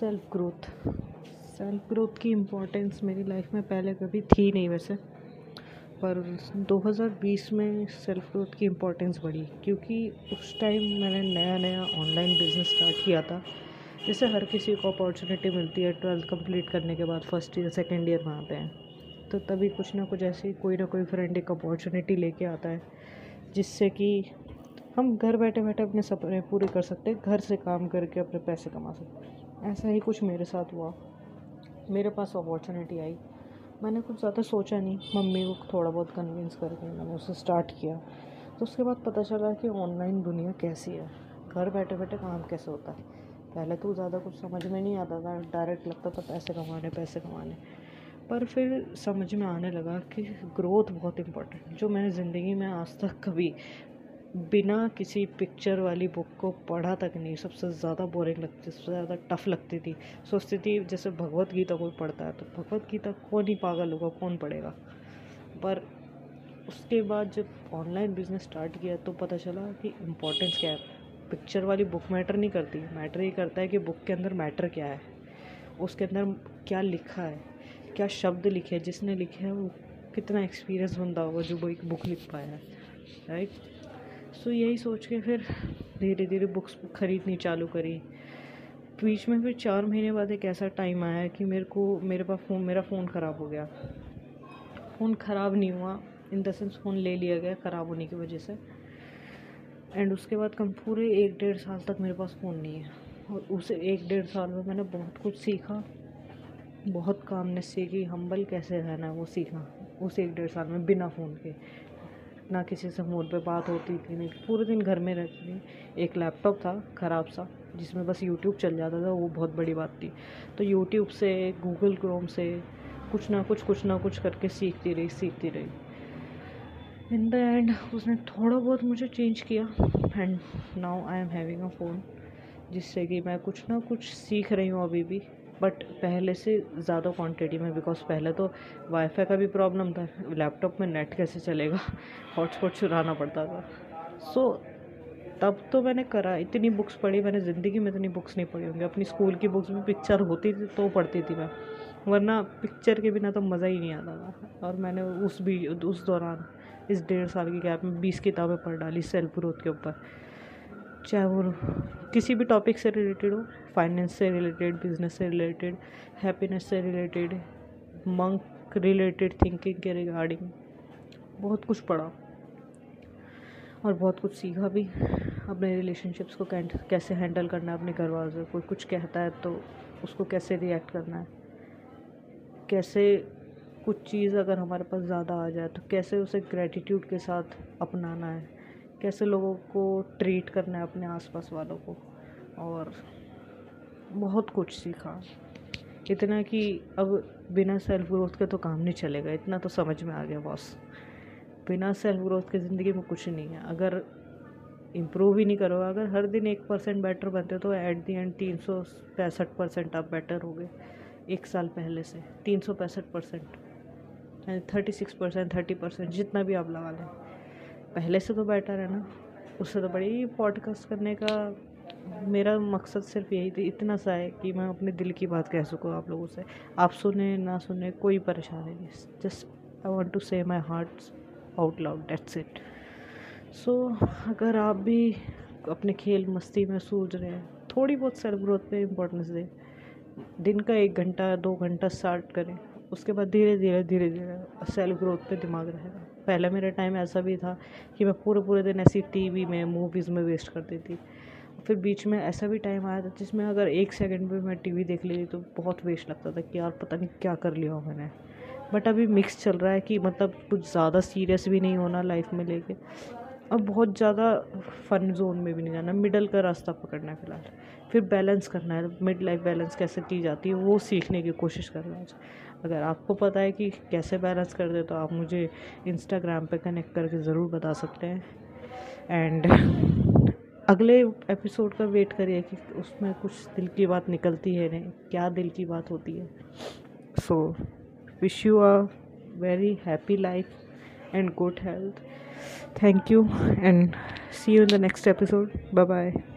Self growth self growth की importance मेरी life में पहले कभी थी नहीं वैसे, पर 2020 में सेल्फ ग्रोथ की इम्पोर्टेंस बढ़ी, क्योंकि उस टाइम मैंने नया नया ऑनलाइन बिज़नेस स्टार्ट किया था। जैसे हर किसी को अपॉर्चुनिटी मिलती है ट्वेल्थ कंप्लीट करने के बाद फ़र्स्ट ईयर सेकेंड ईयर में आते हैं। तो तभी कुछ ना कुछ ऐसी कोई ना कोई फ्रेंड एक अपॉर्चुनिटी लेके आता है, जिससे कि हम घर बैठे बैठे अपने सपने पूरे कर सकते हैं, घर से काम करके अपने पैसे कमा सकते हैं। ऐसा ही कुछ मेरे साथ हुआ। मेरे पास अपॉर्चुनिटी आई। मैंने कुछ ज़्यादा सोचा नहीं। मम्मी को थोड़ा बहुत कन्विंस करके मैंने उसे स्टार्ट किया। तो उसके बाद पता चला कि ऑनलाइन दुनिया कैसी है। घर बैठे बैठे काम कैसे होता है? पहले तो ज़्यादा कुछ समझ में नहीं आता था। डायरेक्ट लगता था पैसे कमाने पैसे कमाने। पर फिर समझ में आने लगा कि ग्रोथ बहुत इम्पोर्टेंट जो मैंने ज़िंदगी में आज तक कभी बिना किसी पिक्चर वाली बुक को पढ़ा तक नहीं, सबसे ज़्यादा बोरिंग लगती, सबसे ज़्यादा टफ लगती थी। सोचती थी जैसे भगवत गीता कोई पढ़ता है तो भगवत गीता कौन ही पागल होगा, कौन पढ़ेगा? पर उसके बाद जब ऑनलाइन बिज़नेस स्टार्ट किया तो पता चला कि इम्पोर्टेंस क्या है। पिक्चर वाली बुक मैटर नहीं करती मैटर ये करता है कि बुक के अंदर मैटर क्या है। उसके अंदर क्या लिखा है, क्या शब्द लिखे हैं, जिसने लिखे हैं, वो कितना एक्सपीरियंस बंदा होगा जो वो एक बुक लिख पाया है राइट सो यही सोच के फिर धीरे धीरे बुक्स ख़रीदनी चालू करी। बीच में फिर चार महीने बाद एक ऐसा टाइम आया कि मेरे को, मेरे पास फ़ोन मेरा फ़ोन ख़राब हो गया। फ़ोन ख़राब नहीं हुआ। इन द सेंस फ़ोन ले लिया गया ख़राब होने की वजह से। एंड उसके बाद कम पूरे एक डेढ़ साल तक मेरे पास फ़ोन नहीं है। और उस एक डेढ़ साल में मैंने बहुत कुछ सीखा। बहुत कामनेस सीखी हम्बल कैसे रहना है वो सीखा उस एक डेढ़ साल में बिना फ़ोन के। ना किसी से फ़ोन पे बात होती थी, नहीं, पूरे दिन घर में रहती थी। एक लैपटॉप था, ख़राब सा, जिसमें बस यूट्यूब चल जाता था, वो बहुत बड़ी बात थी। तो यूट्यूब से गूगल क्रोम से, कुछ ना कुछ कुछ ना कुछ करके सीखती रही सीखती रही। इन द एंड उसने थोड़ा बहुत मुझे चेंज किया। And now I am having a phone जिससे कि मैं कुछ ना कुछ सीख रही हूँ अभी भी। बट पहले से ज़्यादा क्वांटिटी में बिकॉज़ पहले तो वाईफाई का भी प्रॉब्लम था लैपटॉप में नेट कैसे चलेगा? हॉटस्पॉट चुराना पड़ता था। सो so, तब तो मैंने करा इतनी बुक्स पढ़ी मैंने ज़िंदगी में इतनी बुक्स नहीं पढ़ी होंगी। अपनी स्कूल की बुक्स भी पिक्चर होती थी तो पढ़ती थी मैं। वरना पिक्चर के बिना तो मज़ा ही नहीं आता था। और मैंने उस भी उस दौरान इस डेढ़ साल की गैप में बीस किताबें पढ़ डाली सेल्फ ग्रोथ के ऊपर। चाहे वो किसी भी टॉपिक से रिलेटेड हो फाइनेंस से रिलेटेड बिज़नेस से रिलेटेड हैप्पीनेस से रिलेटेड मंक रिलेटेड थिंकिंग के रिगार्डिंग बहुत कुछ पढ़ा और बहुत कुछ सीखा भी। अपने रिलेशनशिप्स को कैसे हैंडल करना है अपने घर वालों कोई कुछ कहता है तो उसको कैसे रिएक्ट करना है? कैसे कुछ चीज़ अगर हमारे पास ज़्यादा आ जाए तो कैसे उसे ग्रेटिट्यूड के साथ अपनाना है? कैसे लोगों को ट्रीट करना है अपने आसपास वालों को। और बहुत कुछ सीखा। इतना कि अब बिना सेल्फ ग्रोथ के तो काम नहीं चलेगा। इतना तो समझ में आ गया बॉस बिना सेल्फ ग्रोथ के ज़िंदगी में कुछ नहीं है। अगर इम्प्रूव ही नहीं करोगे अगर हर दिन एक परसेंट बेटर बनते तो एट दी एंड तीन सौ पैंसठ परसेंट आप बेटर हो गए। एक साल पहले से तीन सौ पैंसठ percent thirty six percent thirty percent जितना भी आप लगा लें। पहले से तो बेटर है ना। उससे तो बड़ी पॉडकास्ट करने का मेरा मकसद सिर्फ़ यही थी, इतना सा है कि मैं अपने दिल की बात कह सकूँ आप लोगों से। आप सुने, ना सुने, कोई परेशानी नहीं। Just I want to say my heart out loud that's it so अगर आप भी अपने खेल मस्ती में सूझ रहे हैं, थोड़ी बहुत सेल्फ ग्रोथ पे इम्पोर्टेंस दें। दिन का एक घंटा, दो घंटा स्टार्ट करें। उसके बाद धीरे धीरे धीरे धीरे सेल्फ ग्रोथ पे दिमाग रहेगा। पहले मेरे टाइम ऐसा भी था कि मैं पूरे पूरे दिन ऐसी टीवी में मूवीज़ में वेस्ट करती थी। फिर बीच में ऐसा भी टाइम आया था जिसमें अगर एक सेकंड में मैं टीवी देख ली तो बहुत वेस्ट लगता था कि यार पता नहीं क्या कर लिया हो मैंने। बट अभी मिक्स चल रहा है कि मतलब कुछ ज़्यादा सीरियस भी नहीं होना लाइफ में लेके। और बहुत ज़्यादा फन जोन में भी नहीं जाना मिडल का रास्ता पकड़ना है फ़िलहाल। फिर बैलेंस करना है मिड लाइफ बैलेंस कैसे की जाती है, वो सीखने की कोशिश करना है। अगर आपको पता है कि कैसे बैलेंस कर दे तो आप मुझे इंस्टाग्राम पे कनेक्ट करके ज़रूर बता सकते हैं। एंड अगले एपिसोड का वेट करिए कि उसमें कुछ दिल की बात निकलती है नहीं, क्या दिल की बात होती है। So wish you a very happy life and good health thank you and see you in the next episode bye bye